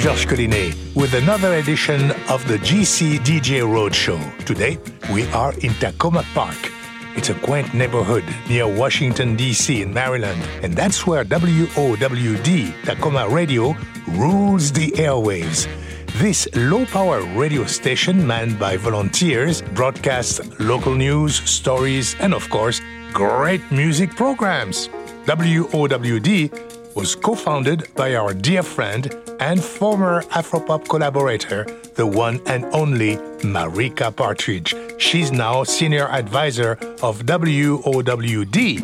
Georges Collinet with another edition of the GC DJ Roadshow. Today, we are in Takoma Park. It's a quaint neighborhood near Washington, D.C. in Maryland, and that's where WOWD, Takoma Radio, rules the airwaves. This low power radio station, manned by volunteers, broadcasts local news, stories, and of course, great music programs. WOWD was co founded by our dear friend and former Afropop collaborator, the one and only Marika Partridge. She's now senior advisor of WOWD.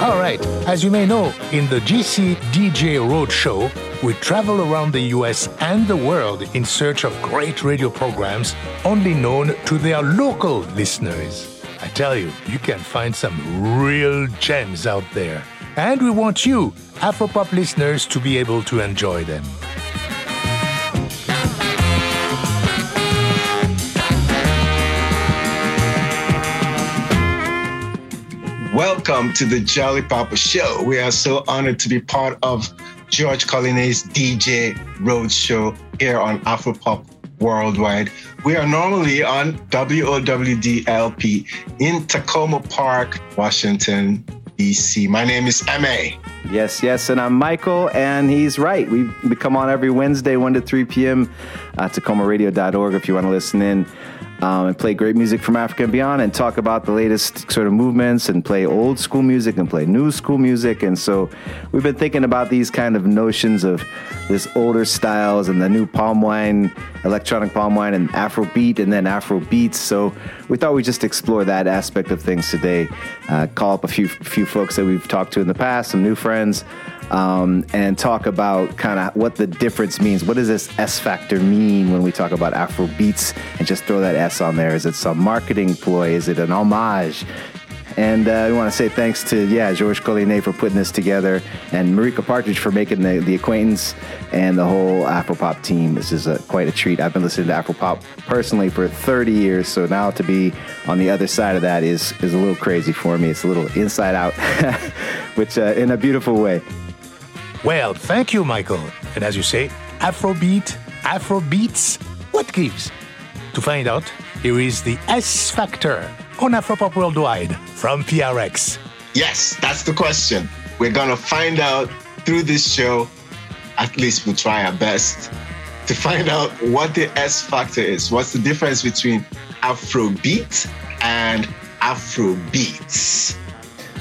All right, as you may know, in the GC DJ Roadshow, we travel around the US and the world in search of great radio programs only known to their local listeners. I tell you, you can find some real gems out there. And we want you, Afropop listeners, to be able to enjoy them. Welcome to the Jolly Papa Show. We are so honored to be part of Georges Collinet's DJ Roadshow here on Afropop Worldwide. We are normally on WOWDLP in Takoma Park, Washington, D.C. My name is M.A. Yes, yes, and I'm Michael, and he's right. We, we come on every Wednesday, 1 to 3 p.m. at uh, TakomaRadio.org if you want to listen in um, and play great music from Africa and beyond and talk about the latest sort of movements and play old school music and play new school music. And so we've been thinking about these kind of notions of this older styles and the new palm wine, electronic palm wine, and Afro beat, and then Afro beats. So we thought we'd just explore that aspect of things today. Uh, call up a few few folks that we've talked to in the past, some new friends um, and talk about kind of what the difference means. What does this S factor mean when we talk about Afro beats and just throw that S on there? Is it some marketing ploy? Is it an homage? And uh, we want to say thanks to, yeah, Georges Collinet for putting this together and Marika Partridge for making the, the acquaintance and the whole Afropop team. This is a, quite a treat. I've been listening to Afropop personally for 30 years, so now to be on the other side of that is, is a little crazy for me. It's a little inside out, which uh, in a beautiful way. Well, thank you, Michael. And as you say, Afrobeat, Afrobeats, what gives? To find out, here is the S Factor on Afropop Worldwide from PRX. Yes, that's the question. We're going to find out through this show. At least we'll try our best to find out what the S factor is. What's the difference between Afrobeat and Afrobeats?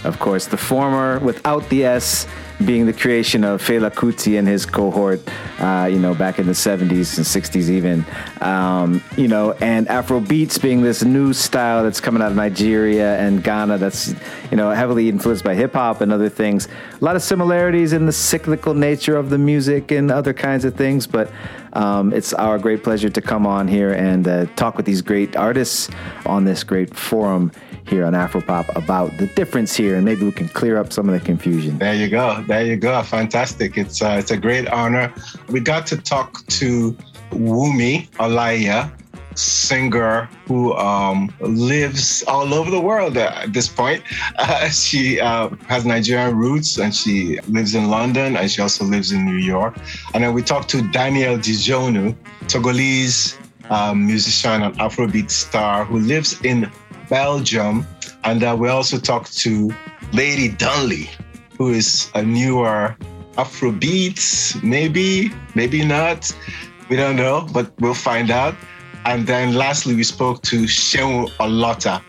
Of course, the former without the S being the creation of Fela Kuti and his cohort, uh, you know, back in the 70s and 60s even, um, you know, and Afro beats being this new style that's coming out of Nigeria and Ghana that's, you know, heavily influenced by hip hop and other things. A lot of similarities in the cyclical nature of the music and other kinds of things, but um, it's our great pleasure to come on here and uh, talk with these great artists on this great forum here on Afropop about the difference here, and maybe we can clear up some of the confusion. There you go. There you go. Fantastic. It's uh, it's a great honor. We got to talk to Wunmi Olaiya, singer who um, lives all over the world at this point. Uh, she uh, has Nigerian roots and she lives in London and she also lives in New York. And then we talked to Daniel Dijonu, Togolese um, musician and Afrobeat star who lives in Belgium. And uh, we also talked to Lady Donli, who is a newer Afrobeat, maybe, maybe not. We don't know, but we'll find out. And then lastly, we spoke to Seun Olota,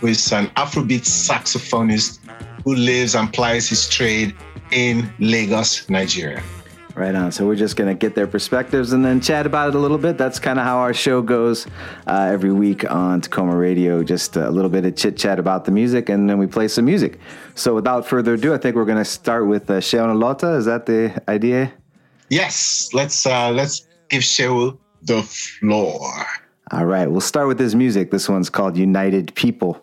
who is an Afrobeat saxophonist who lives and plies his trade in Lagos, Nigeria. Right on. So we're just going to get their perspectives and then chat about it a little bit. That's kind of how our show goes uh, every week on Takoma Radio. Just a little bit of chit chat about the music, and then we play some music. So without further ado, I think we're going to start with uh, Seun Olota. Is that the idea? Yes. Let's uh, let's give Seun the floor. All right. We'll start with this music. This one's called United People.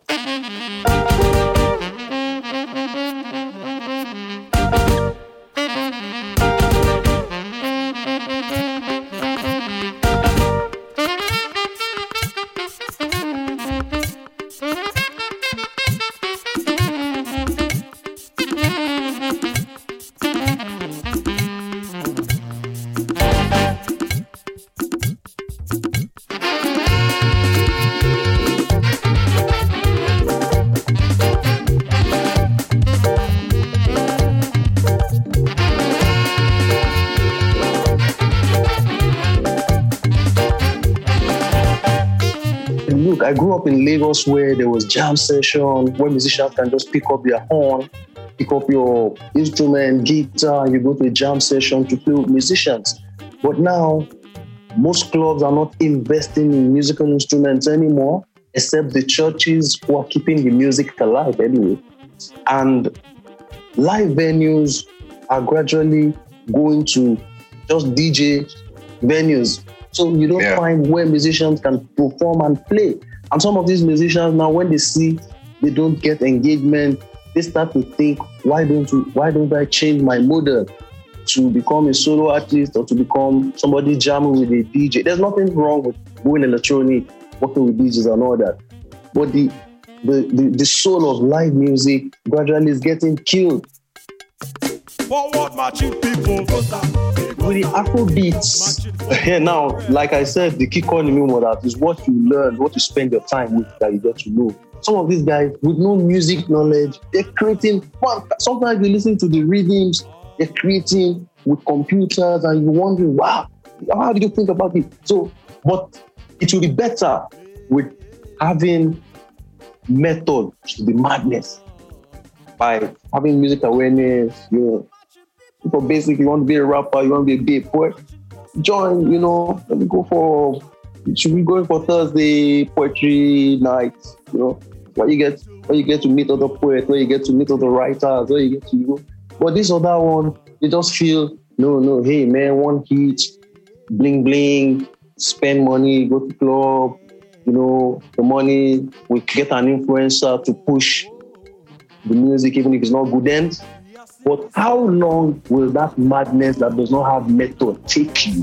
Where there was jam session, where musicians can just pick up their horn, pick up your instrument, guitar, you go to a jam session to play with musicians. But now, most clubs are not investing in musical instruments anymore, except the churches who are keeping the music alive anyway. And live venues are gradually going to just DJ venues. So you don't yeah. find where musicians can perform and play. And some of these musicians now, when they see they don't get engagement, they start to think, why don't you, why don't I change my model to become a solo artist or to become somebody jamming with a DJ? There's nothing wrong with going electronic, working with DJs and all that. But the the, the, the soul of live music gradually is getting killed. Forward marching people. With the Afro beats, here now, like I said, the key calling me that is what you learn, what you spend your time with that you get to know. Some of these guys with no music knowledge, they're creating fun. Sometimes you listen to the rhythms, they're creating with computers, and you're wondering, wow, how did you think about it? So, but it will be better with having method to the madness by having music awareness. You know, people basically want to be a rapper, you want to be a big poet. Join, you know, let me go for should be going for Thursday poetry night, you know, where you get where you get to meet other poets, where you get to meet other writers, where you get to go. But this other one, you just feel no, no, hey man, one hit, bling bling, spend money, go to club, you know, the money, we get an influencer to push the music, even if it's not good ends. But how long will that madness that does not have method take you?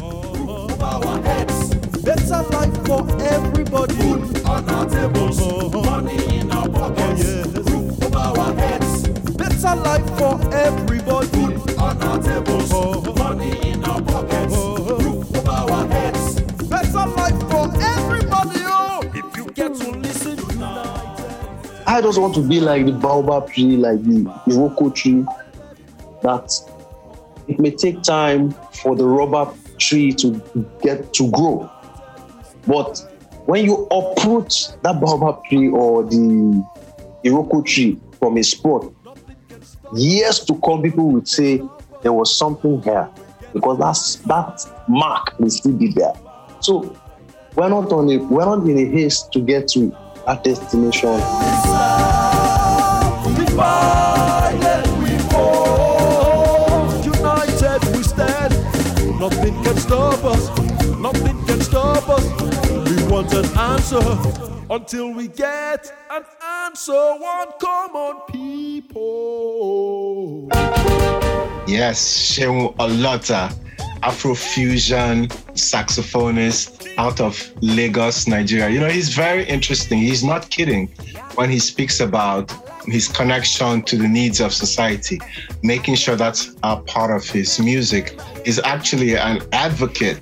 Better life for everybody. Food on our tables, money in our pockets, roof over our heads. Better life for everybody. Food on our tables, money in our pockets, roof over our heads. Better life for everybody. Oh! If you get to listen, I just want to be like the baobab tree, like the Iroko tree, that it may take time for the rubber tree to get to grow. But when you uproot that baobab tree or the Iroko tree from a spot, years to come, people would say there was something here because that's that mark will still be there. So we're not on a we're not in a haste to get to that destination. Stop us. We want an answer until we get an answer. One common people. Yes, Seun Olota Afrofusion saxophonist out of Lagos, Nigeria. You know, he's very interesting. He's not kidding when he speaks about his connection to the needs of society, making sure that's a part of his music. He's actually an advocate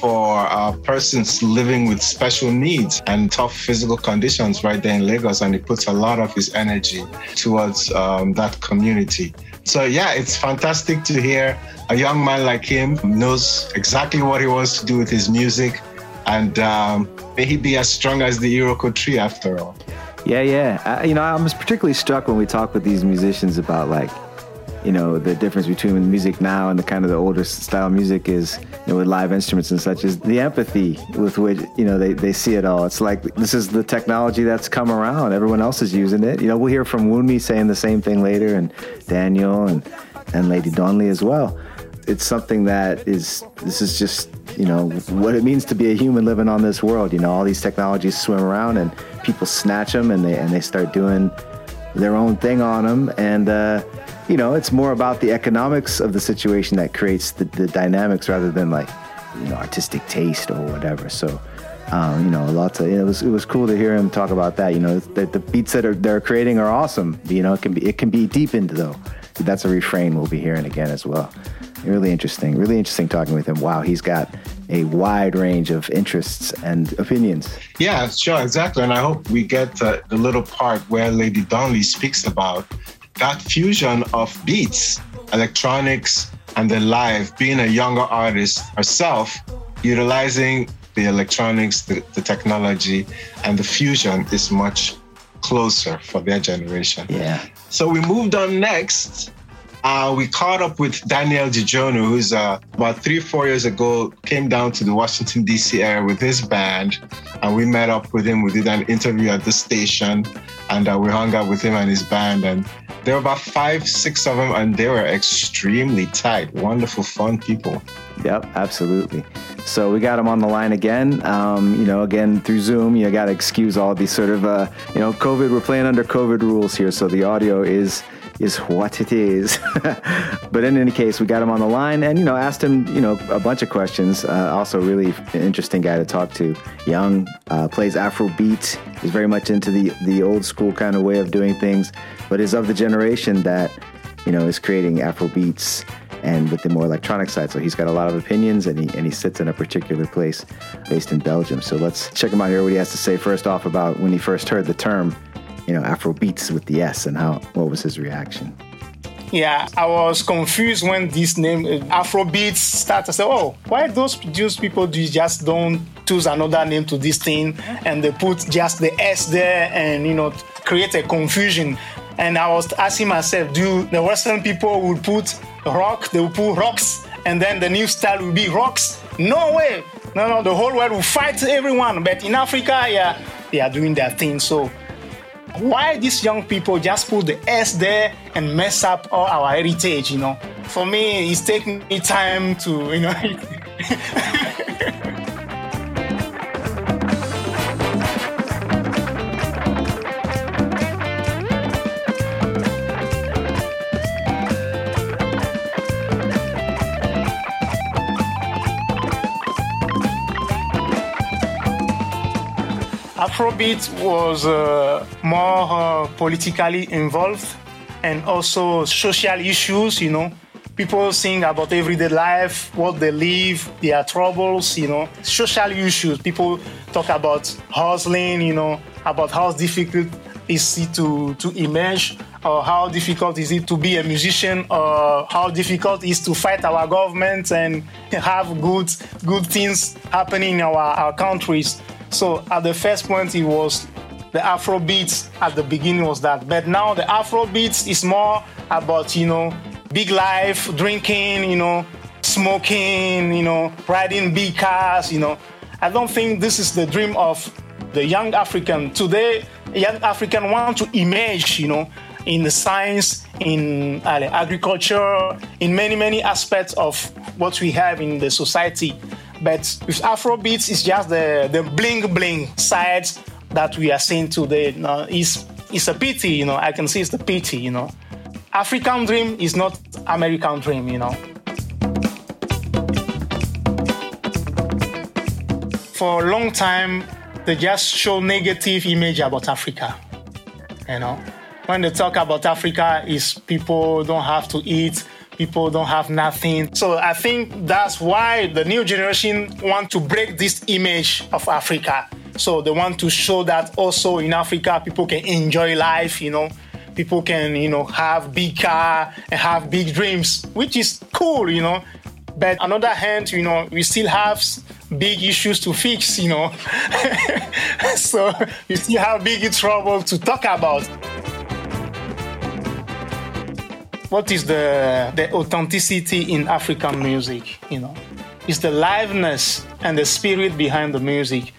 for uh, persons living with special needs and tough physical conditions right there in Lagos, and he puts a lot of his energy towards um, that community. So, yeah, it's fantastic to hear a young man like him knows exactly what he wants to do with his music, and um, may he be as strong as the Iroko tree after all. Yeah, yeah. I, you know, I'm particularly struck when we talk with these musicians about like you know the difference between music now and the kind of the older style music is you know with live instruments and such is the empathy with which you know they, they see it all. It's like this is the technology that's come around. Everyone else is using it. You know we'll hear from Wunmi saying the same thing later and Daniel and and Lady Donli as well. It's something that is this is just you know what it means to be a human living on this world. You know all these technologies swim around and people snatch them and they and they start doing their own thing on them and uh you know, it's more about the economics of the situation that creates the, the dynamics rather than like, you know, artistic taste or whatever. So, um, you know, lots of it was it was cool to hear him talk about that. You know, the, the beats that are they're creating are awesome. You know, it can be it can be deepened though. That's a refrain we'll be hearing again as well. Really interesting. Really interesting talking with him. Wow, he's got a wide range of interests and opinions. Yeah, sure, exactly. And I hope we get the little part where Lady Donli speaks about that fusion of beats, electronics, and the live, being a younger artist herself, utilizing the electronics, the, the technology, and the fusion is much closer for their generation. Yeah. So we moved on next. Uh, we caught up with Daniel DiGiorno, who's uh, about three, four years ago came down to the Washington, D.C. area with his band. And we met up with him. We did an interview at the station and uh, we hung out with him and his band. And there were about five, six of them, and they were extremely tight, wonderful, fun people. Yep, absolutely. So we got him on the line again. Um, you know, again through Zoom. You got to excuse all these sort of, uh, you know, COVID. We're playing under COVID rules here, so the audio is is what it is. but in any case, we got him on the line and, you know, asked him, you know, a bunch of questions. Uh, also, really interesting guy to talk to. Young, uh, plays Afro beats, is very much into the, the old school kind of way of doing things, but is of the generation that, you know, is creating Afro beats and with the more electronic side. So he's got a lot of opinions and he, and he sits in a particular place based in Belgium. So let's check him out here, what he has to say first off about when he first heard the term, you know, Afro beats with the S and how, what was his reaction? Yeah, I was confused when this name uh, Afro started. I said, "Oh, why those those people do just don't choose another name to this thing and they put just the S there and you know create a confusion?" And I was asking myself, do the Western people would put rock, they will put rocks, and then the new style will be rocks? No way. No, no, the whole world will fight everyone. But in Africa, yeah, they are doing their thing. So why these young people just put the S there and mess up all our heritage, you know? For me, it's taking me time to, you know. Afrobeat was uh, more uh, politically involved and also social issues, you know. People sing about everyday life, what they live, their troubles, you know, social issues. People talk about hustling, you know, about how difficult is it to, to emerge, or how difficult is it to be a musician, or how difficult is to fight our government and have good good things happening in our, our countries. So at the first point, it was the Afro beats at the beginning was that, but now the Afro beats is more about you know big life, drinking, you know, smoking, you know, riding big cars, you know. I don't think this is the dream of the young African today. Young African want to emerge, you know, in the science, in uh, agriculture, in many many aspects of what we have in the society. But with Afrobeats, it's just the, the bling bling side that we are seeing today. You know, it's, it's a pity, you know. I can see it's the pity, you know. African dream is not American dream, you know. For a long time, they just show negative image about Africa, you know. When they talk about Africa, is people don't have to eat, people don't have nothing. So I think that's why the new generation want to break this image of Africa. So they want to show that also in Africa people can enjoy life, you know. People can, you know, have big car and have big dreams, which is cool, you know. But on the other hand, you know, we still have big issues to fix, you know. so we still have big trouble to talk about what is the the authenticity in African music? You know, it's the liveness and the spirit behind the music.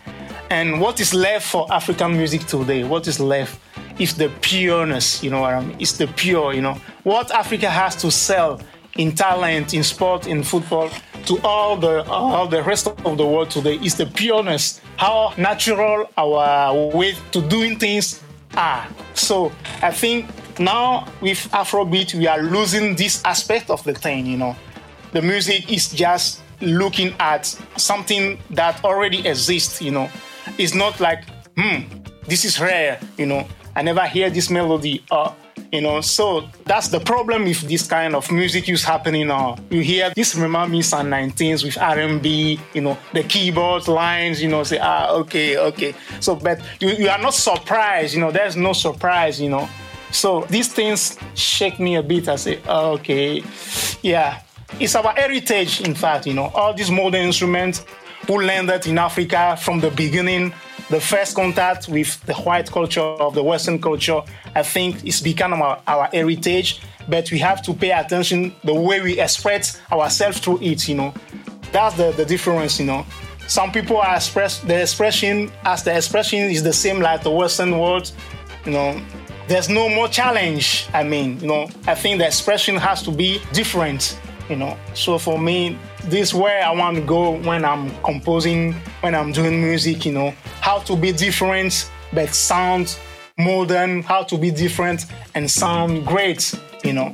And what is left for African music today? What is left? Is the pureness, you know what I mean? It's the pure, you know. What Africa has to sell in talent, in sport, in football, to all the all the rest of the world today is the pureness. How natural our way to doing things are. So I think now with Afrobeat, we are losing this aspect of the thing, you know. The music is just looking at something that already exists, you know. It's not like, hmm, this is rare, you know. I never hear this melody. Uh, you know, so that's the problem with this kind of music use happening now. You hear this remind me some 19s with R&B, you know, the keyboard lines, you know, say, ah, okay, okay. So, but you, you are not surprised, you know, there's no surprise, you know. So these things shake me a bit. I say, okay, yeah, it's our heritage. In fact, you know, all these modern instruments, who landed in Africa from the beginning. The first contact with the white culture of the Western culture, I think, is become our, our heritage. But we have to pay attention the way we express ourselves through it. You know, that's the, the difference. You know, some people are express the expression as the expression is the same like the Western world. You know, there's no more challenge. I mean, you know, I think the expression has to be different, you know. So for me, this is where I want to go when I'm composing, when I'm doing music, you know, how to be different but sound modern, how to be different and sound great, you know.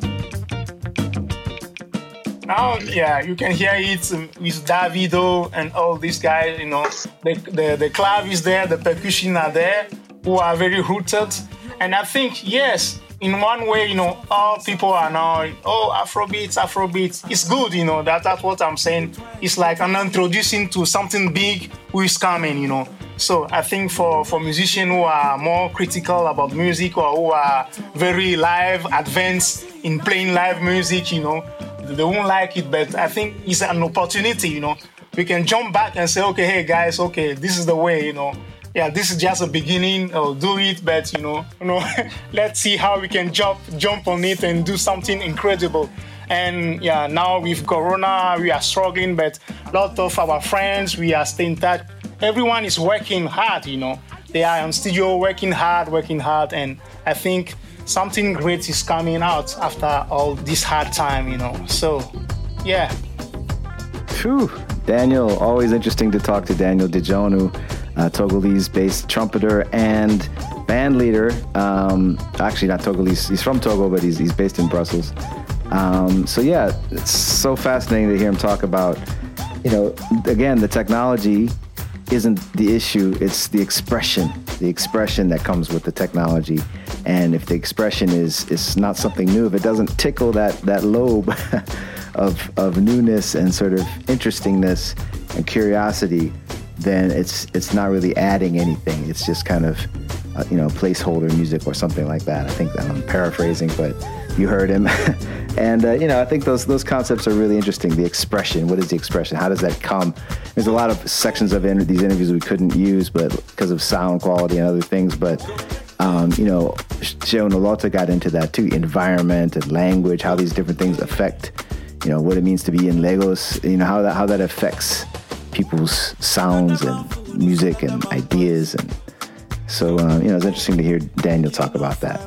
Now, yeah, you can hear it with Davido and all these guys, you know. The, the, the clav is there, the percussion are there, who are very rooted and I think, yes, in one way, you know, all people are now, oh, Afrobeats, Afrobeats. It's good, you know, that, that's what I'm saying. It's like an introducing to something big who is coming, you know. So I think for, for musicians who are more critical about music or who are very live, advanced in playing live music, you know, they won't like it, but I think it's an opportunity, you know. We can jump back and say, okay, hey guys, okay, this is the way, you know yeah, this is just a beginning. I'll do it, but you know, you know, let's see how we can jump jump on it and do something incredible. And yeah, now with Corona, we are struggling, but a lot of our friends, we are staying touch. Everyone is working hard, you know. They are on studio working hard, working hard, and I think something great is coming out after all this hard time, you know. So, yeah. Phew. Daniel, always interesting to talk to Daniel DeJonu uh, Togolese-based trumpeter and band leader. Um, actually, not Togolese. He's from Togo, but he's, he's based in Brussels. Um, so yeah, it's so fascinating to hear him talk about. You know, again, the technology isn't the issue; it's the expression, the expression that comes with the technology. And if the expression is is not something new, if it doesn't tickle that that lobe of of newness and sort of interestingness and curiosity, then it's it's not really adding anything. It's just kind of uh, you know placeholder music or something like that. I think I'm paraphrasing, but you heard him. and uh, you know I think those those concepts are really interesting. The expression, what is the expression? How does that come? There's a lot of sections of inter- these interviews we couldn't use, but because of sound quality and other things, but. Um, you know, Seun Olota got into that too, environment and language, how these different things affect, you know, what it means to be in Lagos, you know, how that how that affects people's sounds and music and ideas. And so, uh, you know, it's interesting to hear Daniel talk about that.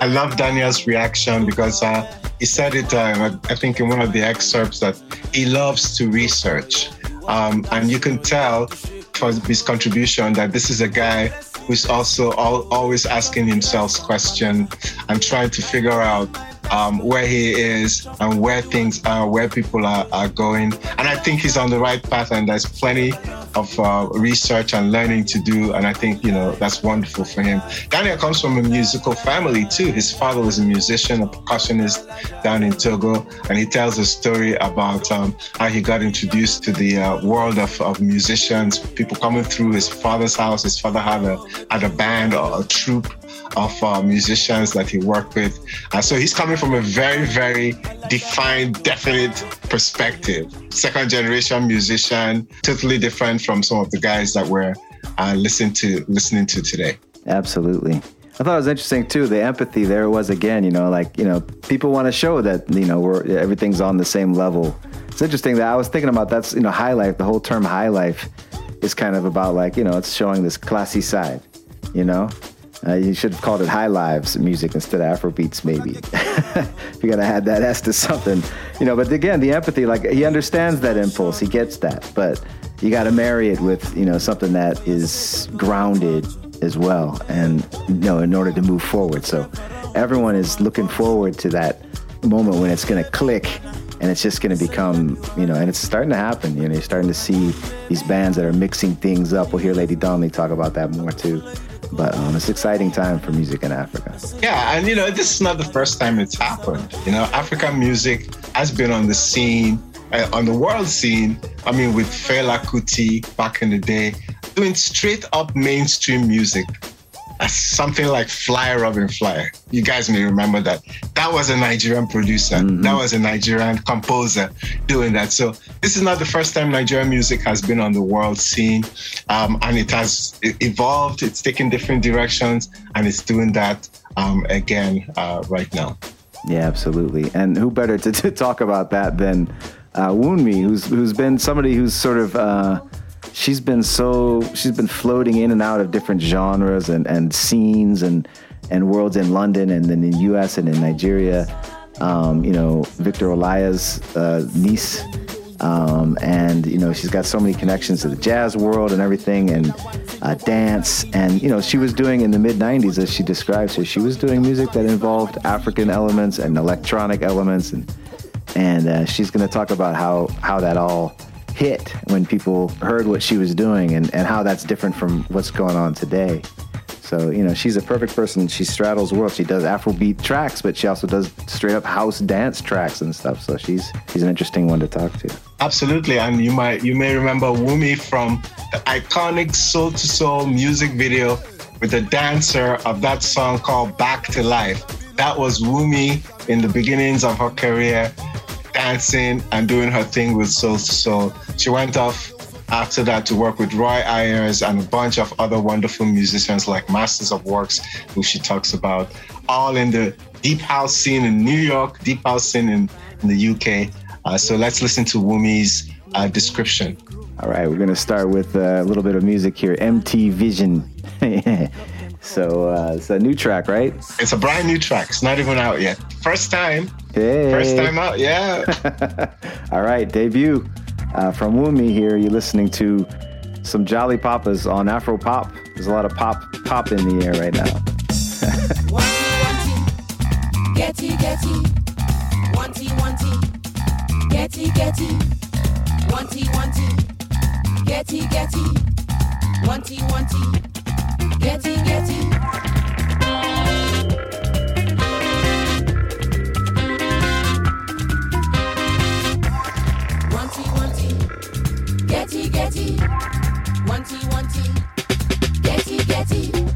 I love Daniel's reaction because uh, he said it, uh, I think, in one of the excerpts that he loves to research. Um, and you can tell for his contribution that this is a guy who's also all, always asking himself questions and trying to figure out um, where he is and where things are, where people are, are going. And I think he's on the right path, and there's plenty of uh, research and learning to do. And I think, you know, that's wonderful for him. Daniel comes from a musical family, too. His father was a musician, a percussionist down in Togo. And he tells a story about um, how he got introduced to the uh, world of, of musicians, people coming through his father's house. His father had a, had a band or a troupe of uh, musicians that he worked with. So he's coming from a very, very defined, definite perspective. Second generation musician, totally different from some of the guys that we're uh, listening to listening to today. Absolutely. I thought it was interesting too. The empathy there was again, you know, like you know, people want to show that you know we're everything's on the same level. It's interesting that I was thinking about that's you know high life. The whole term high life is kind of about like you know it's showing this classy side, you know, uh, you should have called it High Lives music instead of Afrobeats, maybe. if you're gonna add that S to something, you know. But again, the empathy, like he understands that impulse, he gets that, but you got to marry it with you know something that is grounded as well, and you know, in order to move forward. So everyone is looking forward to that moment when it's gonna click and it's just going to become, you know, and it's starting to happen. You know, you're starting to see these bands that are mixing things up. We'll hear Lady Donli talk about that more too. But um, it's exciting time for music in Africa. Yeah, and you know, this is not the first time it's happened. You know, African music has been on the scene, uh, on the world scene. I mean, with Fela Kuti back in the day, doing straight up mainstream music. Something like Fly Robin Fly. You guys may remember that. That was a Nigerian producer. Mm-hmm. That was a Nigerian composer doing that. So this is not the first time Nigerian music has been on the world scene, um, and it has evolved. It's taken different directions, and it's doing that um, again uh, right now. Yeah, absolutely. And who better to, to talk about that than uh, who's who's been somebody who's sort of uh, she's been so she's been floating in and out of different genres and, and scenes and and worlds in London and then in the U.S. and in Nigeria. Um, you know, Victor Olaiya's uh, niece, um, and you know she's got so many connections to the jazz world and everything, and uh, dance. And you know she was doing in the mid '90s, as she describes it, she was doing music that involved African elements and electronic elements, and and uh, she's going to talk about how how that all hit when people heard what she was doing and, and how that's different from what's going on today. So, you know, she's a perfect person. She straddles worlds. She does Afrobeat tracks, but she also does straight up house dance tracks and stuff. So she's she's an interesting one to talk to. Absolutely. And you might you may remember Wunmi from the iconic Soul II Soul music video with the dancer of that song called Back to Life. That was Wunmi in the beginnings of her career dancing and doing her thing with Soul II Soul. She went off after that to work with Roy Ayers and a bunch of other wonderful musicians like Masters of Works, who she talks about, all in the deep house scene in New York, deep house scene in, in the UK. Uh, so let's listen to Wunmi's uh, description. All right, we're going to start with a little bit of music here MT Vision. So uh, it's a new track, right? It's a brand new track. It's not even out yet. First time. Hey. First time out, yeah. All right, debut uh, from Wunmi here. You're listening to some Jolly Papas on Afro Pop. There's a lot of pop pop in the air right now. Getty, getty, wanty, wanty, getty, getty, wanty, wanty, getty, getty, wanty, wanty. Getty, getty. Getty, getty. Wanty, wanty. Getty, getty.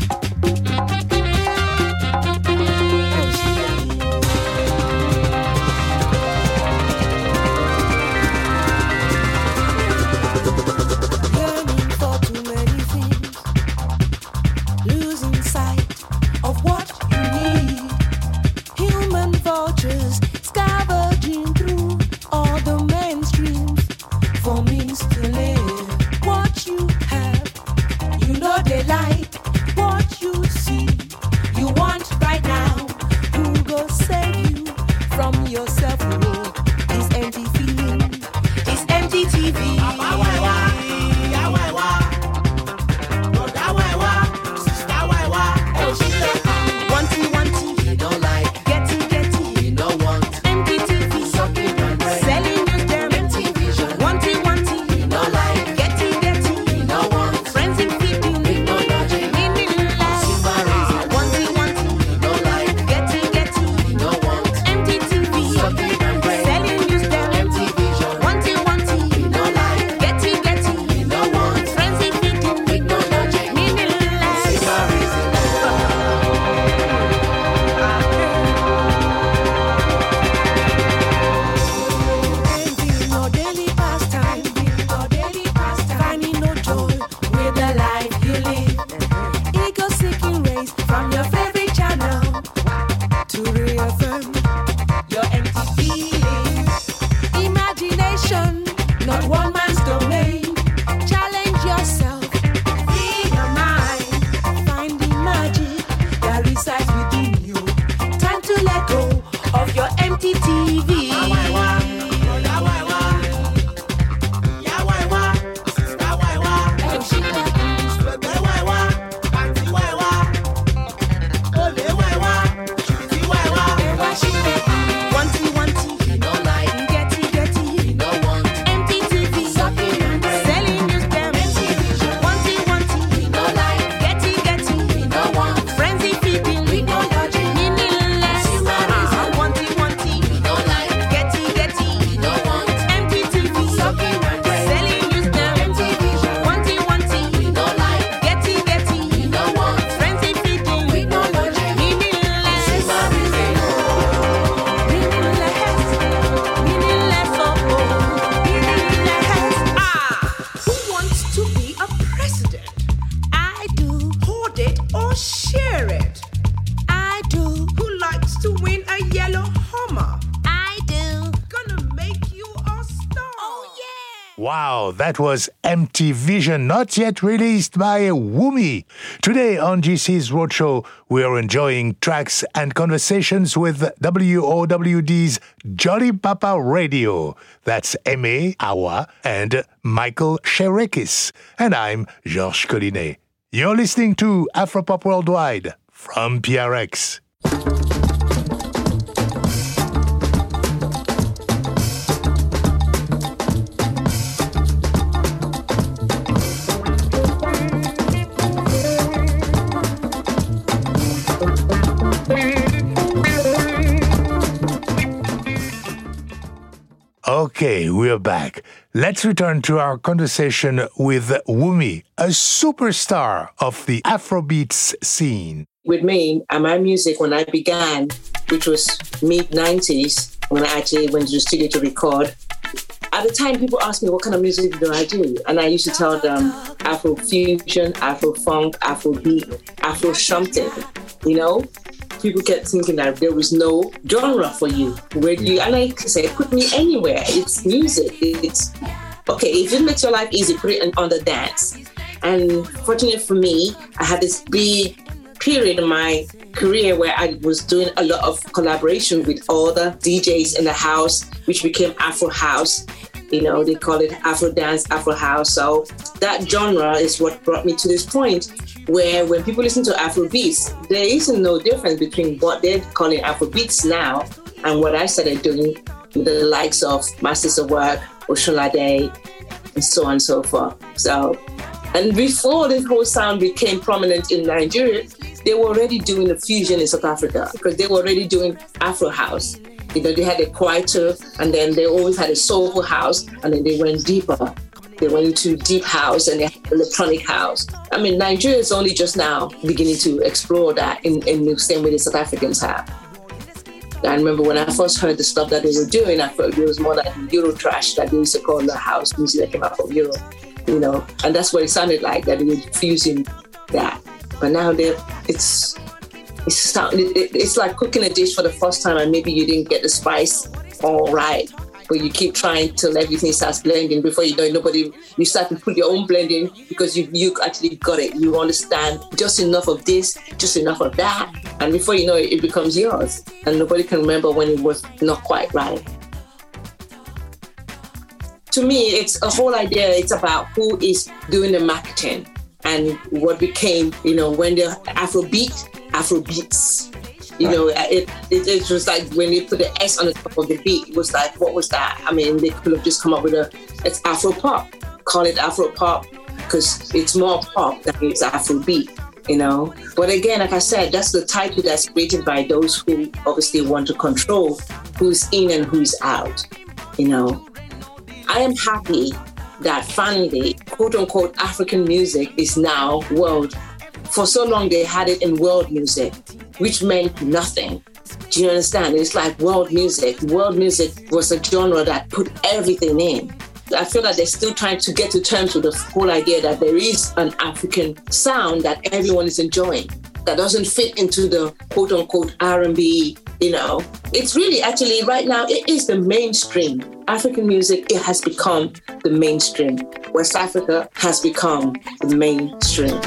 That was Empty Vision, not yet released by Wunmi. Today on GC's Roadshow, we are enjoying tracks and conversations with WOWD's Jolly Papa Radio. That's Aimé Awa and Michael Sherekis. And I'm Georges Collinet. You're listening to Afropop Worldwide from PRX. Okay, we're back. Let's return to our conversation with Wunmi, a superstar of the Afrobeats scene. With me and my music, when I began, which was mid 90s, when I actually went to the studio to record, at the time people asked me what kind of music do I do? And I used to tell them Afro fusion, Afro funk, Afro beat, Afro something, you know? People kept thinking that there was no genre for you. Where you? And I say, put me anywhere. It's music. It's okay. If it makes your life easy, put it on the dance. And fortunately for me, I had this big period in my career where I was doing a lot of collaboration with all the DJs in the house, which became Afro House. You know, they call it Afro Dance, Afro House. So that genre is what brought me to this point where when people listen to Afro beats, there isn't no difference between what they're calling Afro beats now and what I started doing with the likes of Masters of Work, Osunlade, and so on and so forth. So, and before this whole sound became prominent in Nigeria, they were already doing the fusion in South Africa because they were already doing Afro house. You know, they had a quieter, and then they always had a soulful house, and then they went deeper. They went into deep house and electronic house. I mean, Nigeria is only just now beginning to explore that in, in the same way the South Africans have. I remember when I first heard the stuff that they were doing, I thought it was more like Euro trash that they used to call the house music that came out from Europe, you know, and that's what it sounded like that they were fusing that. But now it's it's it's like cooking a dish for the first time and maybe you didn't get the spice all right but you keep trying till everything starts blending. Before you know it, nobody, you start to put your own blending because you you actually got it. You understand just enough of this, just enough of that, and before you know it, it becomes yours, and nobody can remember when it was not quite right. To me, it's a whole idea. It's about who is doing the marketing and what became, you know, when the Afrobeat, Afrobeats you know, it, it, it was like when they put the S on the top of the beat, it was like, what was that? I mean, they could have just come up with a, it's Afro pop, call it Afro pop, because it's more pop than it's Afro beat, you know. But again, like I said, that's the title that's created by those who obviously want to control who's in and who's out, you know. I am happy that finally, quote unquote, African music is now world. For so long, they had it in world music which meant nothing. Do you understand? It's like world music. World music was a genre that put everything in. I feel like they're still trying to get to terms with the whole idea that there is an African sound that everyone is enjoying that doesn't fit into the quote unquote R&B, you know. It's really actually right now it is the mainstream. African music it has become the mainstream. West Africa has become the mainstream.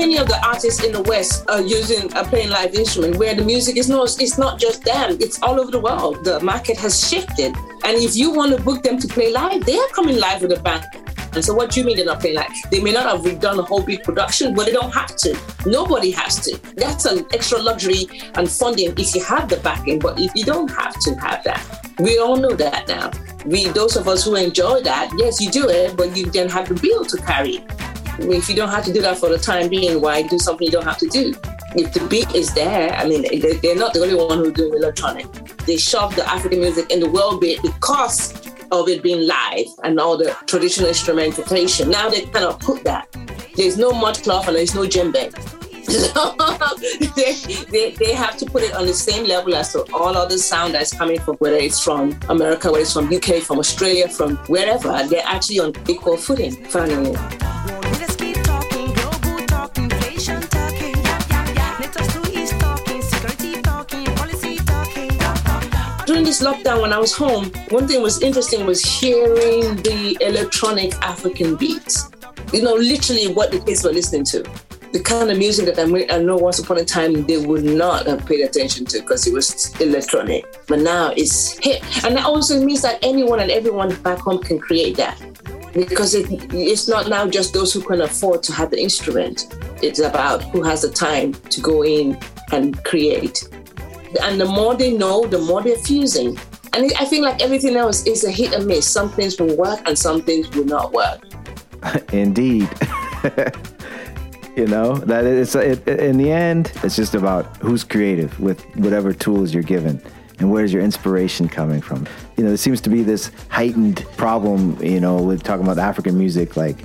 Many of the artists in the West are using are playing live instrument where the music is not it's not just them, it's all over the world. The market has shifted. And if you want to book them to play live, they are coming live with a band. And so what do you mean they're not playing live? They may not have redone a whole big production, but they don't have to. Nobody has to. That's an extra luxury and funding if you have the backing, but if you don't have to have that. We all know that now. We those of us who enjoy that, yes, you do it, but you then have the bill to carry if you don't have to do that for the time being, why do something you don't have to do? If the beat is there, I mean, they're not the only one who's doing electronic. They shove the African music in the world beat because of it being live and all the traditional instrumentation. Now they cannot put that. There's no mud cloth and there's no djembe so they, they, they, have to put it on the same level as to all other sound that's coming from whether it's from America, whether it's from UK, from Australia, from wherever. They're actually on equal footing, finally. during this lockdown when I was home, one thing was interesting was hearing the electronic African beats. You know, literally what the kids were listening to. The kind of music that I, I know once upon a time they would not have paid attention to because it was electronic. But now it's hit. And that also means that anyone and everyone back home can create that. Because it, it's not now just those who can afford to have the instrument. It's about who has the time to go in and create and the more they know, the more they're fusing. And I think like everything else is a hit and miss. Some things will work and some things will not work. Indeed. you know that it's it, in the end, it's just about who's creative with whatever tools you're given, and where's your inspiration coming from. You know, there seems to be this heightened problem. You know, with talking about African music, like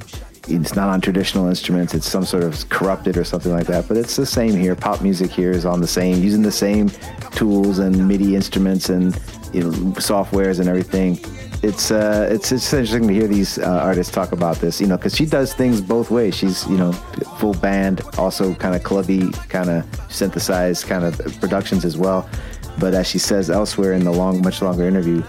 it's not on traditional instruments. It's some sort of corrupted or something like that. But it's the same here. Pop music here is on the same, using the same tools and MIDI instruments and you know softwares and everything. It's uh, it's it's interesting to hear these uh, artists talk about this. You know, because she does things both ways. She's you know full band, also kind of clubby, kind of synthesized kind of productions as well. But as she says elsewhere in the long, much longer interview,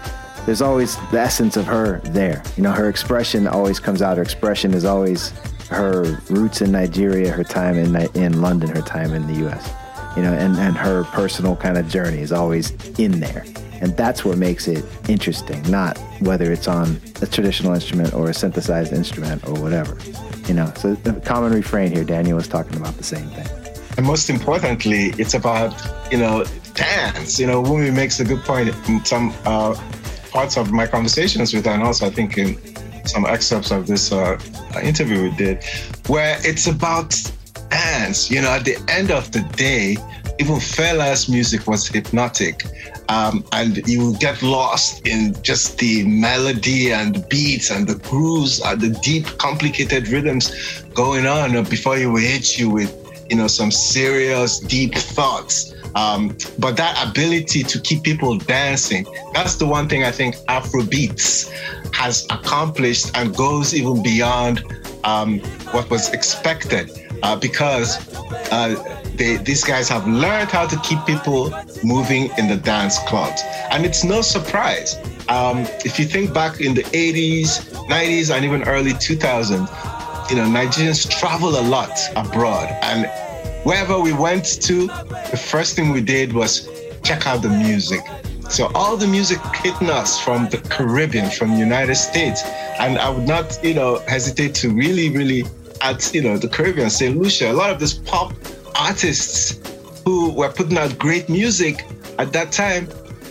there's always the essence of her there. You know, her expression always comes out. Her expression is always her roots in Nigeria, her time in in London, her time in the U.S. You know, and and her personal kind of journey is always in there, and that's what makes it interesting. Not whether it's on a traditional instrument or a synthesized instrument or whatever. You know, so the common refrain here. Daniel was talking about the same thing. And most importantly, it's about you know dance. You know, Wunmi makes a good point in some uh, parts of my conversations with her, and also I think in some excerpts of this uh, interview we did, where it's about dance. You know, at the end of the day, even Fela's music was hypnotic. Um, and you get lost in just the melody and beats and the grooves and the deep, complicated rhythms going on before you hit you with, you know, some serious, deep thoughts. Um, but that ability to keep people dancing, that's the one thing I think Afrobeats has accomplished and goes even beyond um, what was expected uh, because uh, they, these guys have learned how to keep people moving in the dance clubs. And it's no surprise. Um, if you think back in the 80s, 90s, and even early 2000s, you know, Nigerians travel a lot abroad. And wherever we went to, the first thing we did was check out the music. So all the music hitting us from the Caribbean, from the United States. And I would not, you know, hesitate to really, really at, you know, the Caribbean, St. Lucia, a lot of these pop artists who were putting out great music at that time,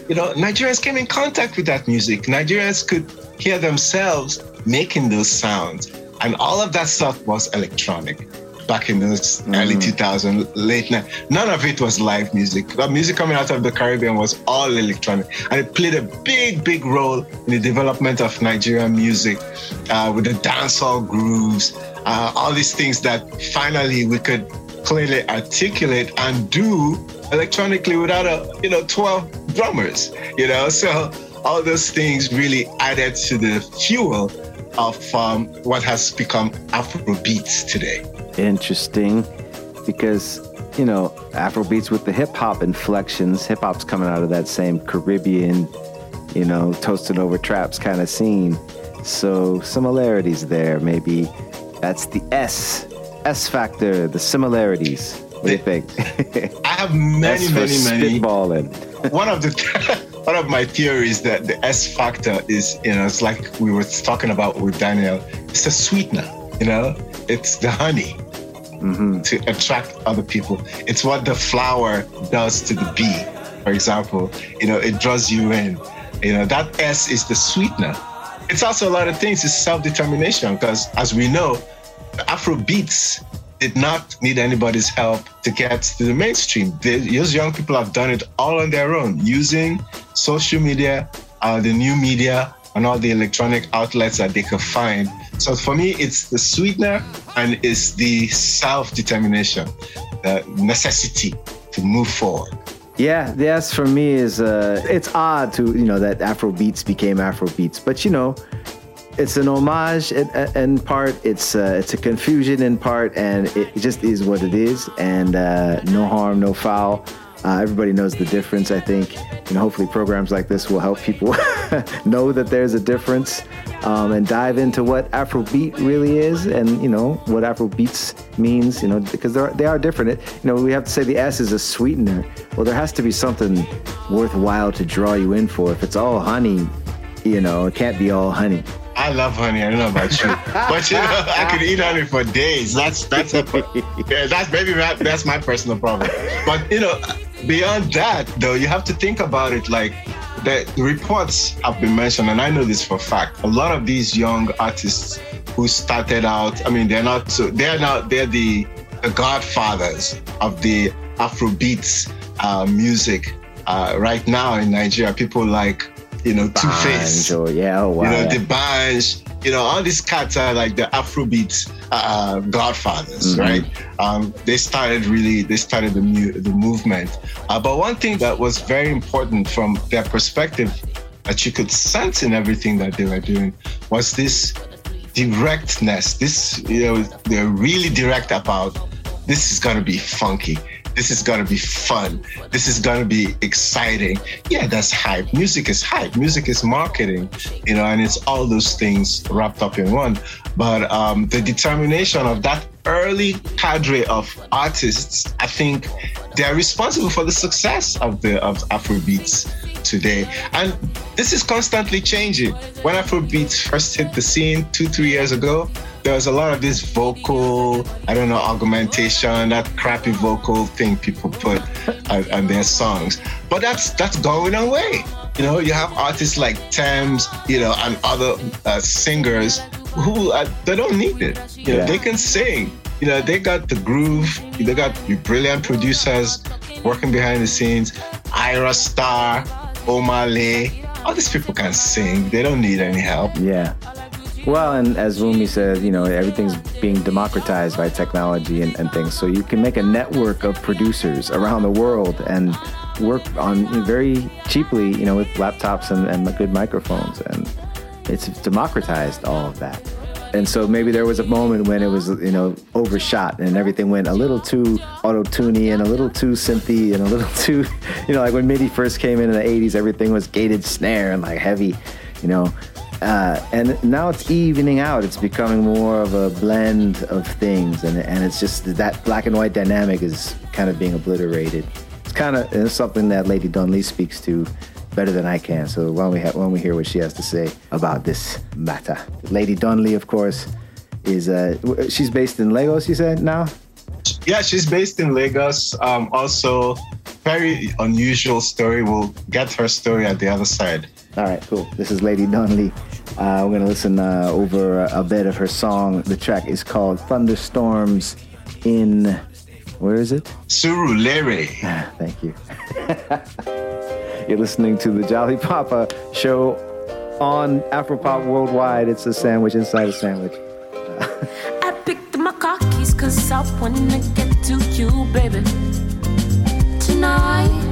you know, Nigerians came in contact with that music. Nigerians could hear themselves making those sounds. And all of that stuff was electronic back in the mm. early 2000s, late night. None of it was live music. The music coming out of the Caribbean was all electronic, and it played a big, big role in the development of Nigerian music uh, with the dancehall grooves, uh, all these things that finally we could clearly articulate and do electronically without a you know 12 drummers. You know, so all those things really added to the fuel of um, what has become Afrobeats today interesting because you know Afrobeats with the hip hop inflections. Hip hop's coming out of that same Caribbean, you know, toasted over traps kind of scene. So similarities there. Maybe that's the S S factor. The similarities. What do you think? I have many, S many, many. Spitballing. one of the one of my theories that the S factor is, you know, it's like we were talking about with Daniel. It's a sweetener. You know, it's the honey mm-hmm. to attract other people. It's what the flower does to the bee, for example. You know, it draws you in. You know, that S is the sweetener. It's also a lot of things. It's self-determination because, as we know, Afro beats did not need anybody's help to get to the mainstream. They, those young people have done it all on their own using social media, uh, the new media, and all the electronic outlets that they could find. So for me, it's the sweetener and it's the self determination, the necessity to move forward. Yeah, yes, for me is uh, it's odd to you know that Afro beats became Afro beats, but you know, it's an homage in, in part. It's uh, it's a confusion in part, and it just is what it is, and uh, no harm, no foul. Uh, everybody knows the difference. I think, you know, hopefully programs like this will help people know that there's a difference um, and dive into what Afrobeat really is, and you know what Afrobeats means. You know, because they are, they are different. It, you know, we have to say the S is a sweetener. Well, there has to be something worthwhile to draw you in for. If it's all honey, you know, it can't be all honey. I love honey. I don't know about you, but you know, I could eat honey for days. That's that's a yeah, that's maybe that, that's my personal problem. But you know, beyond that, though, you have to think about it like the reports have been mentioned, and I know this for a fact. A lot of these young artists who started out, I mean, they're not so they're not they're the, the godfathers of the Afrobeats uh, music uh, right now in Nigeria. People like you know 2Face, yeah, oh, wow, you know yeah. the Banj, you know all these cats are like the Afrobeat uh, godfathers, Mhm. right? Um, they started really, they started the mu- the movement. Uh, but one thing that was very important from their perspective that you could sense in everything that they were doing was this directness. This, you know, they're really direct about this is gonna be funky. This is gonna be fun. This is gonna be exciting. Yeah, that's hype. Music is hype. Music is marketing, you know, and it's all those things wrapped up in one. But um, the determination of that early cadre of artists, I think they're responsible for the success of the of Afrobeats today. And this is constantly changing. When Afrobeats first hit the scene two, three years ago, there was a lot of this vocal, I don't know, augmentation, that crappy vocal thing people put on, on their songs. But that's that's going away. You know, you have artists like Tems, you know, and other uh, singers who uh, they don't need it. You know, Yeah. they can sing. You know, they got the groove. They got brilliant producers working behind the scenes. Ayra Starr, Omale, all these people can sing. They don't need any help. Yeah. Well, and as Wunmi said, you know, everything's being democratized by technology and, and things. So you can make a network of producers around the world and work on very cheaply, you know, with laptops and, and good microphones. And it's democratized all of that. And so maybe there was a moment when it was, you know, overshot and everything went a little too auto-tuney and a little too synthy and a little too, you know, like when MIDI first came in in the 80s, everything was gated snare and like heavy, you know. Uh, and now it's evening out. It's becoming more of a blend of things, and and it's just that black and white dynamic is kind of being obliterated. It's kind of it's something that Lady Donli speaks to better than I can. So why don't we ha- why don't we hear what she has to say about this matter? Lady Donli, of course, is uh, she's based in Lagos. You said now. Yeah, she's based in Lagos. Um, also, very unusual story. We'll get her story at the other side. All right, cool. This is Lady Donli. Uh, we're gonna listen uh, over a bit of her song. The track is called "Thunderstorms" in where is it? Surulere. Thank you. You're listening to the Jolly Papa show on Afropop Worldwide. It's a sandwich inside a sandwich. I picked my car keys cause I wanna get to you, baby. Tonight,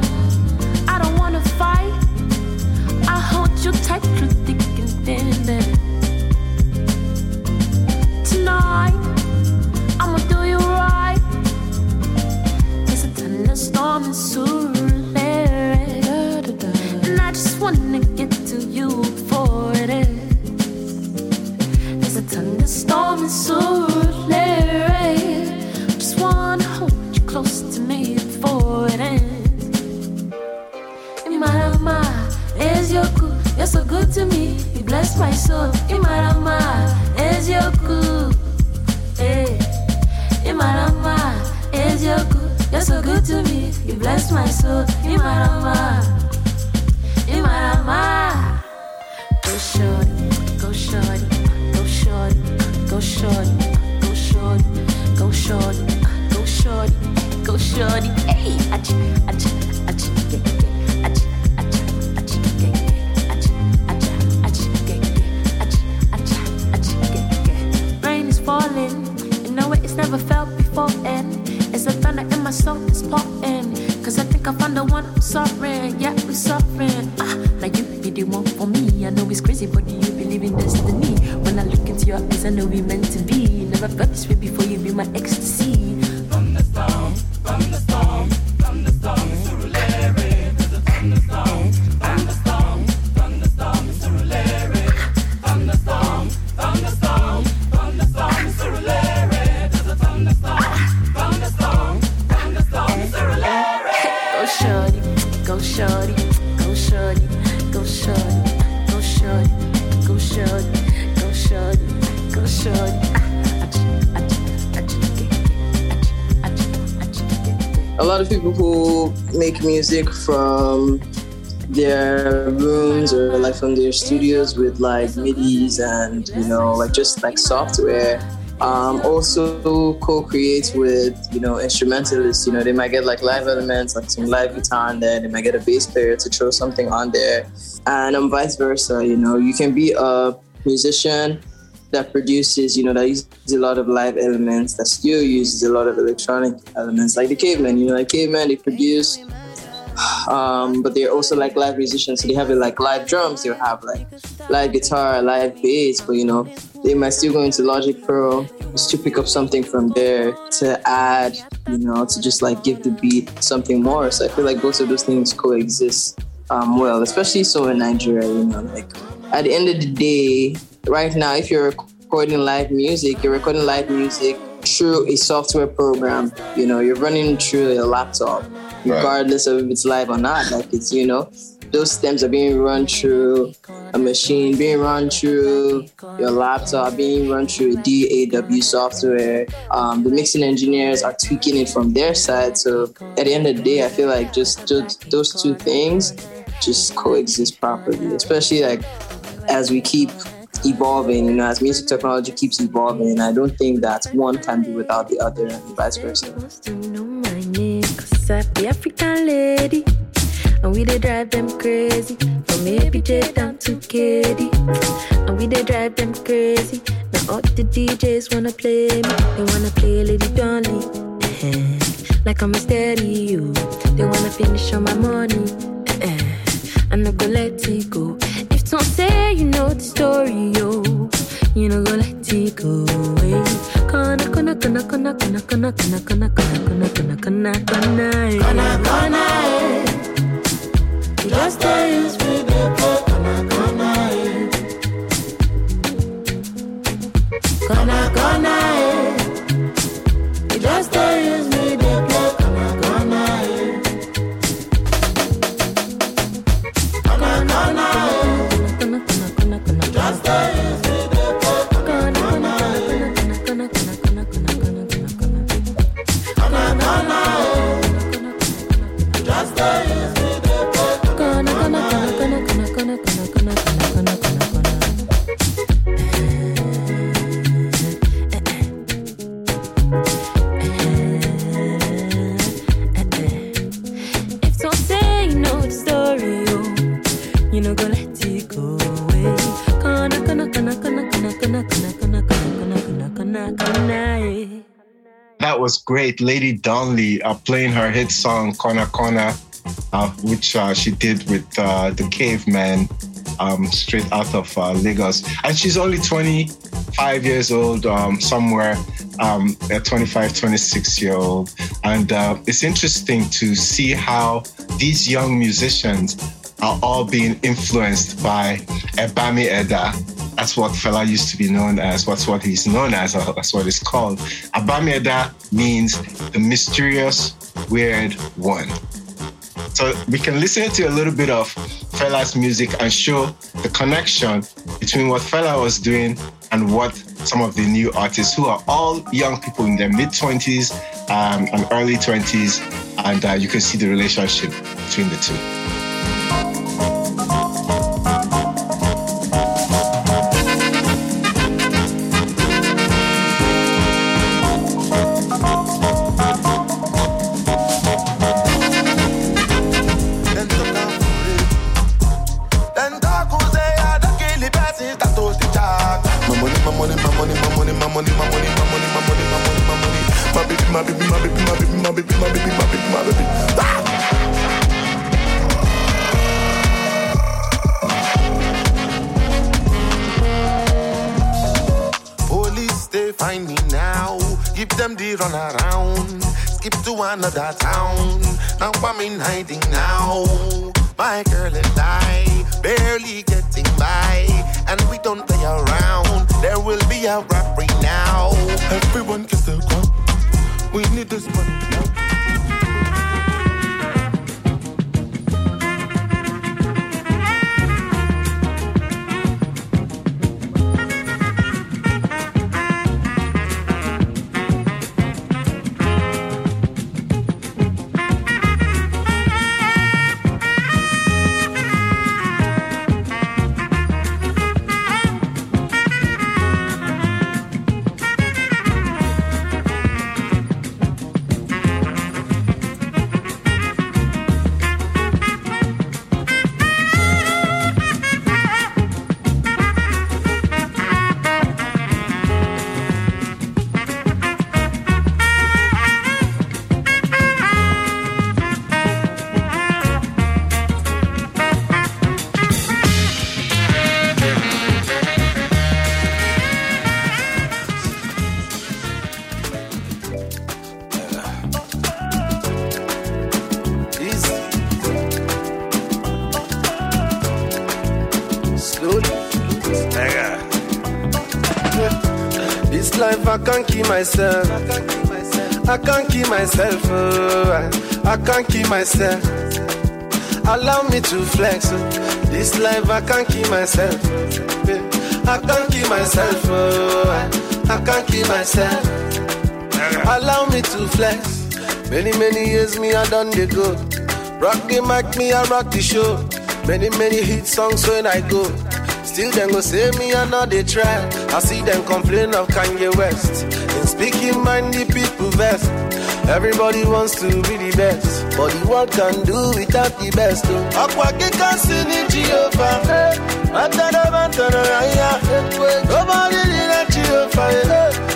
hold you tight through thick and thin, baby. Tonight, I'ma do you right. There's a thunderstorm in Surulere. And I just wanna get to you before it. There's a thunderstorm in Surulere. My soul. Imarama, is your good, eh? Is your good, you're so good to me. You bless my soul. Imarama, Imarama. Go shorty, go shorty, go shorty, go shorty, go shorty, go shorty, go shorty, go shorty. Hey, achi, achi, achi, yeah, falling, you know it, it's never felt before, and it's a thunder in my soul, it's pouring. Cause I think I found the one I'm sorry, yeah, we suffering. Ah, like you be the one for me. I know it's crazy, but do you believe in destiny? When I look into your eyes, I know we meant to be. Never felt this way before you be my ecstasy. Lot of people who make music from their rooms or like from their studios with like midis and you know like just like software. Um, also co-create with you know instrumentalists. You know they might get like live elements like some live guitar on there. They might get a bass player to throw something on there. And um, vice versa you know. You can be a musician that produces, you know, that uses a lot of live elements, that still uses a lot of electronic elements, like the cavemen, you know, like cavemen, they produce, um, but they're also like live musicians. So they have like live drums, they'll have like live guitar, live bass, but you know, they might still go into Logic Pro just to pick up something from there to add, you know, to just like give the beat something more. So I feel like both of those things coexist um, well, especially so in Nigeria, you know, like at the end of the day, right now, if you're recording live music, you're recording live music through a software program. You know, you're running through a laptop, regardless of if it's live or not. Like it's, you know, those stems are being run through a machine, being run through your laptop, being run through a DAW software. Um, the mixing engineers are tweaking it from their side. So at the end of the day, I feel like just, just those two things just coexist properly, especially like as we keep evolving, you know, as music technology keeps evolving, I don't think that one can be without the other and vice versa. You African lady. And we they drive them crazy. From APJ down to KD. And we they drive them crazy. Now all the DJs wanna play me. They wanna play Lady Donli. Eh, Like I'm a stereo. They wanna finish on my money. Eh, I'm not gonna let it go. Don't say you know the story, yo. You know gonna let it go. Hey. Kana kana kana kana kana kana kana kana kana kana kana kana kana eh. kana kana eh. You Just stay was great. Lady Donli uh, playing her hit song Kona Kona, uh, which uh, she did with uh, the Caveman um, straight out of uh, Lagos. And she's only 25 years old, um, somewhere um, a 25, 26 year old. And uh, it's interesting to see how these young musicians are all being influenced by Abami Eda. That's what Fela used to be known as. What's what he's known as. Or that's what it's called. Abami Eda means the mysterious, weird one. So we can listen to a little bit of Fela's music and show the connection between what Fella was doing and what some of the new artists who are all young people in their mid 20s um, and early 20s. And uh, you can see the relationship between the two. Hiding myself. I can't keep myself. Oh, I, can't keep myself. Allow me to flex. oh. This life I can't keep myself. I can't keep myself. Oh, I, I can't keep myself. Allow me to flex. Many, many years me I done the go. Rock the mic, me I rock the show. Many, many hit songs when I go. Still them go say me I know they try. I see them complain of Kanye West. In speaking mind the people best. Everybody wants to be the best. But the world can do without the best. Aqua kika sini Jehovah. Atana mantana raya. Nobody that Jehovah.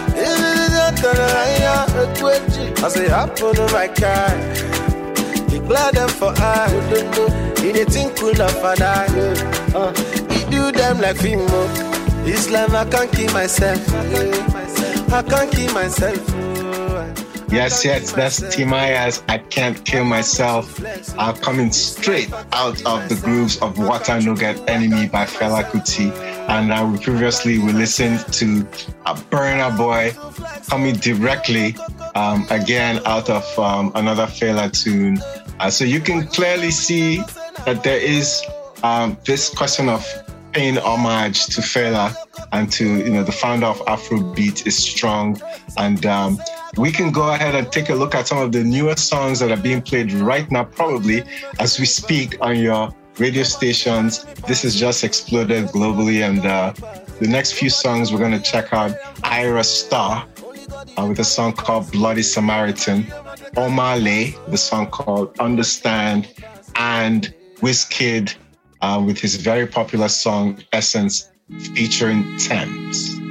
I say, happen to my car. Declare them for I. In a tinkle of an eye. Uh, he do them like Fimo. This life I can't keep myself. I can't keep myself. Yes, yes, that's Timaya's I Can't Kill Myself. Uh, coming straight out of the grooves of Water No Get Enemy by Fela Kuti. And uh, we previously we listened to a Burna Boy coming directly um, again out of um, another Fela tune. Uh, so you can clearly see that there is um, this question of paying homage to Fela and to you know the founder of Afrobeat is strong, and um, we can go ahead and take a look at some of the newest songs that are being played right now, probably as we speak on your radio stations. This has just exploded globally, and uh, the next few songs we're going to check out Ayra Starr uh, with a song called Bloody Samaritan, Omah Lay, the song called Understand, and Wizkid uh, with his very popular song Essence featuring Tems.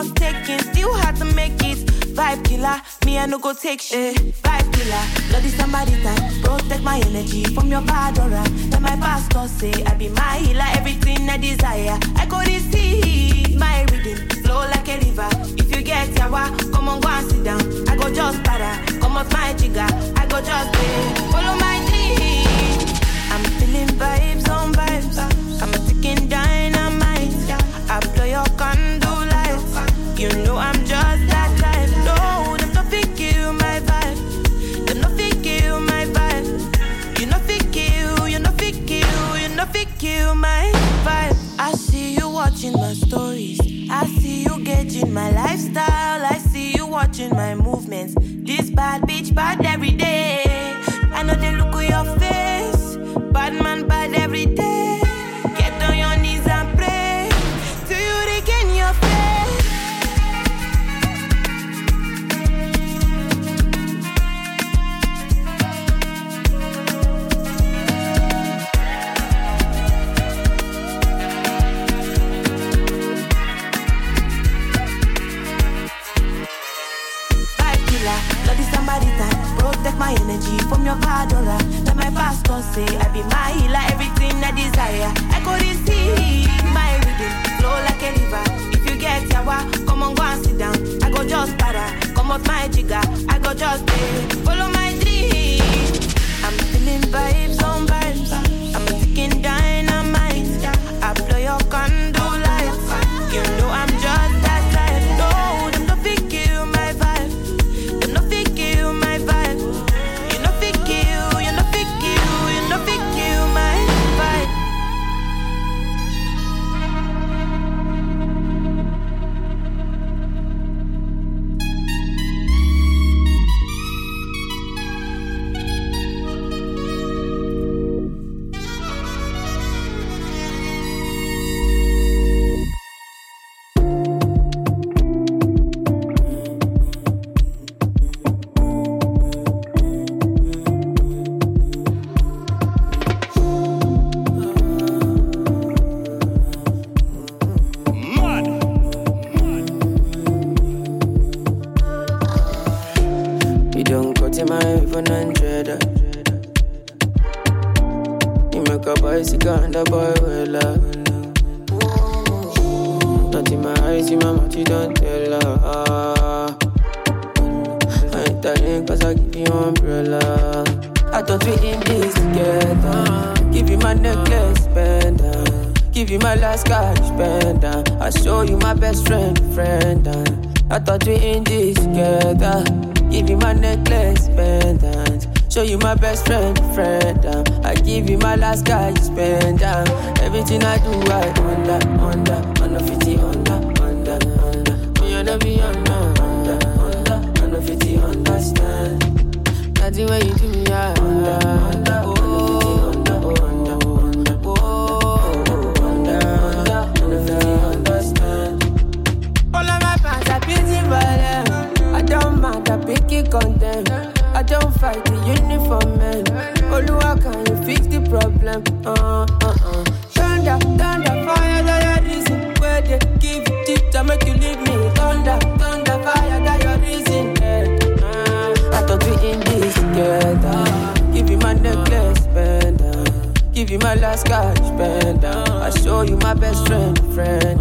Was taken, still had to make it. Vibe killer, me I no go take shit. Vibe killer, bloody somebody time. Protect my energy from your bad aura. Then my pastor say I be my healer, everything I desire. I go to see my rhythm flow like a river. If you get yawa, come on go and sit down. I go just para, come off my jigger. I go just pay, follow my dream. I'm feeling vibes on vibes. I'm a ticking dynamite. Gauging my lifestyle. I see you watching my movements. This bad bitch bad every day. I know they look at your face. Bad man bad every day. My energy from your aura. Let my pastor say I be my healer, everything I desire. I go receive my rhythm, flow like a river. If you get yawa, come on go and sit down. I go just para, come off my jigger. I go just pay, follow my dream. I'm feeling vibes on pendant. I show you my best friend, friend.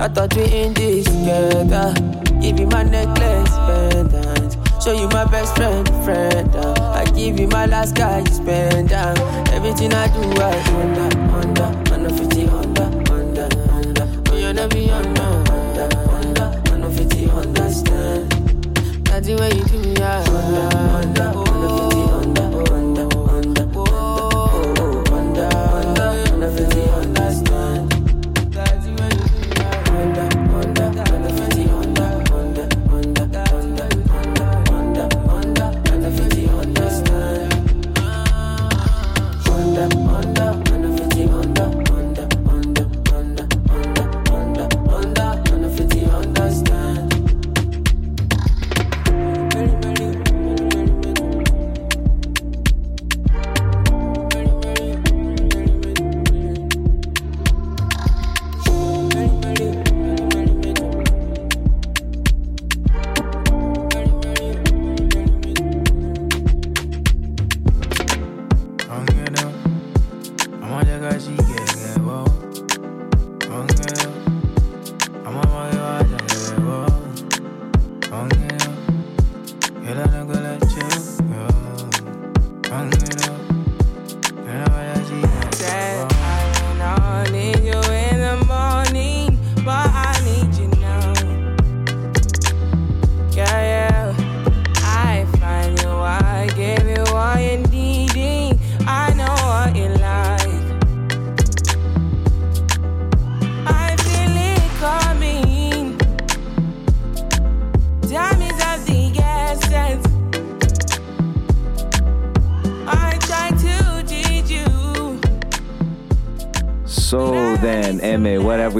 I thought we in this together. Give you my necklace, pendant. Show you my best friend, friend. Uh. I give you my last guy, you spend uh. Everything I do, I under, under, under 50, under, under, under. Oh, you never be under, under, under, under 50, understand. Nothing when you do me, I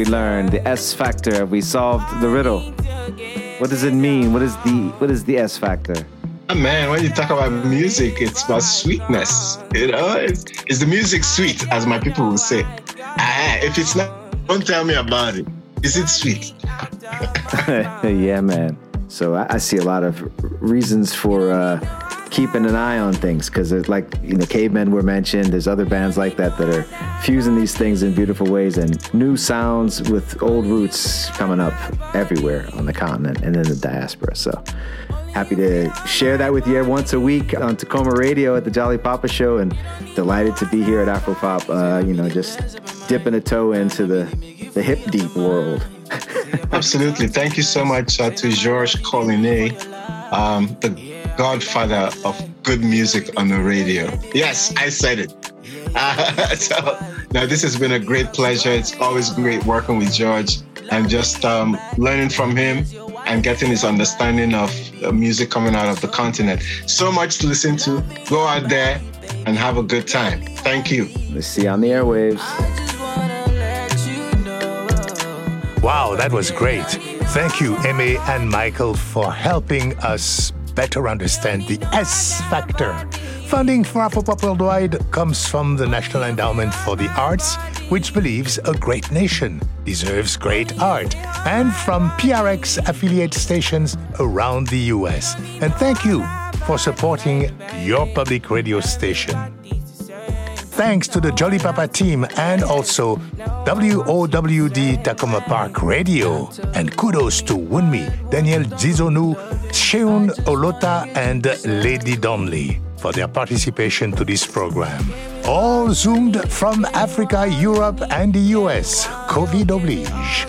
we learned? The S factor. We solved the riddle? What does it mean? What is the what is the S factor? Ah, Man, when you talk about music, it's about sweetness. You know, it's, is the music sweet, as my people will say. Ah, if it's not, don't tell me about it. Is it sweet? yeah, man. So I, I see a lot of reasons for uh, keeping an eye on things because it's like you know, cavemen were mentioned. There's other bands like that that are fusing these things in beautiful ways and new sounds with old roots coming up everywhere on the continent and in the diaspora. So happy to share that with you once a week on Takoma Radio at the Jolly Papa Show, and delighted to be here at Afropop. Uh, you know, just dipping a toe into the the hip deep world. Absolutely. Thank you so much uh, to Georges Collinet, um, the godfather of good music on the radio. Yes, I said it. Uh, so, now this has been a great pleasure. It's always great working with George and just um, learning from him and getting his understanding of music coming out of the continent. So much to listen to. Go out there and have a good time. Thank you. Let's see you on the airwaves. Wow, that was great. Thank you, Emmy and Michael, for helping us better understand the S factor. Funding for Afropop Worldwide comes from the National Endowment for the Arts, which believes a great nation deserves great art, and from PRX affiliate stations around the US. And thank you for supporting your public radio station. Thanks to the Jolly Papa team and also WOWD Takoma Park Radio. And kudos to Wunmi, Daniel Zizonu, Sheun Olota, and Lady Donli for their participation to this program. All zoomed from Africa, Europe, and the US. COVID oblige.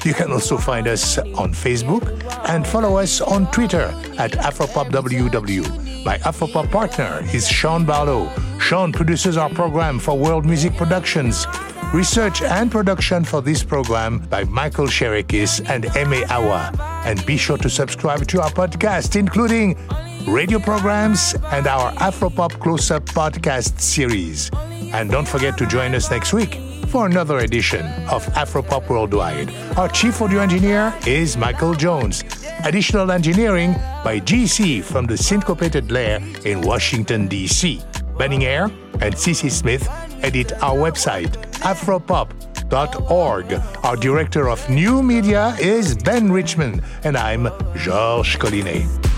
you can also find us on Facebook and follow us on Twitter at AfropopWW. My Afropop partner is Sean Barlow. Sean produces our program for World Music Productions. Research and production for this program by Michael Sherekis and Eme Awa. And be sure to subscribe to our podcast, including radio programs and our Afropop Close Up podcast series. And don't forget to join us next week for another edition of Afropop Worldwide. Our chief audio engineer is Michael Jones. Additional engineering by GC from the Syncopated Lair in Washington, D.C. Banning Eyre and CC Smith edit our website, afropop.org. Our director of new media is Ben Richmond, and I'm Georges Collinet.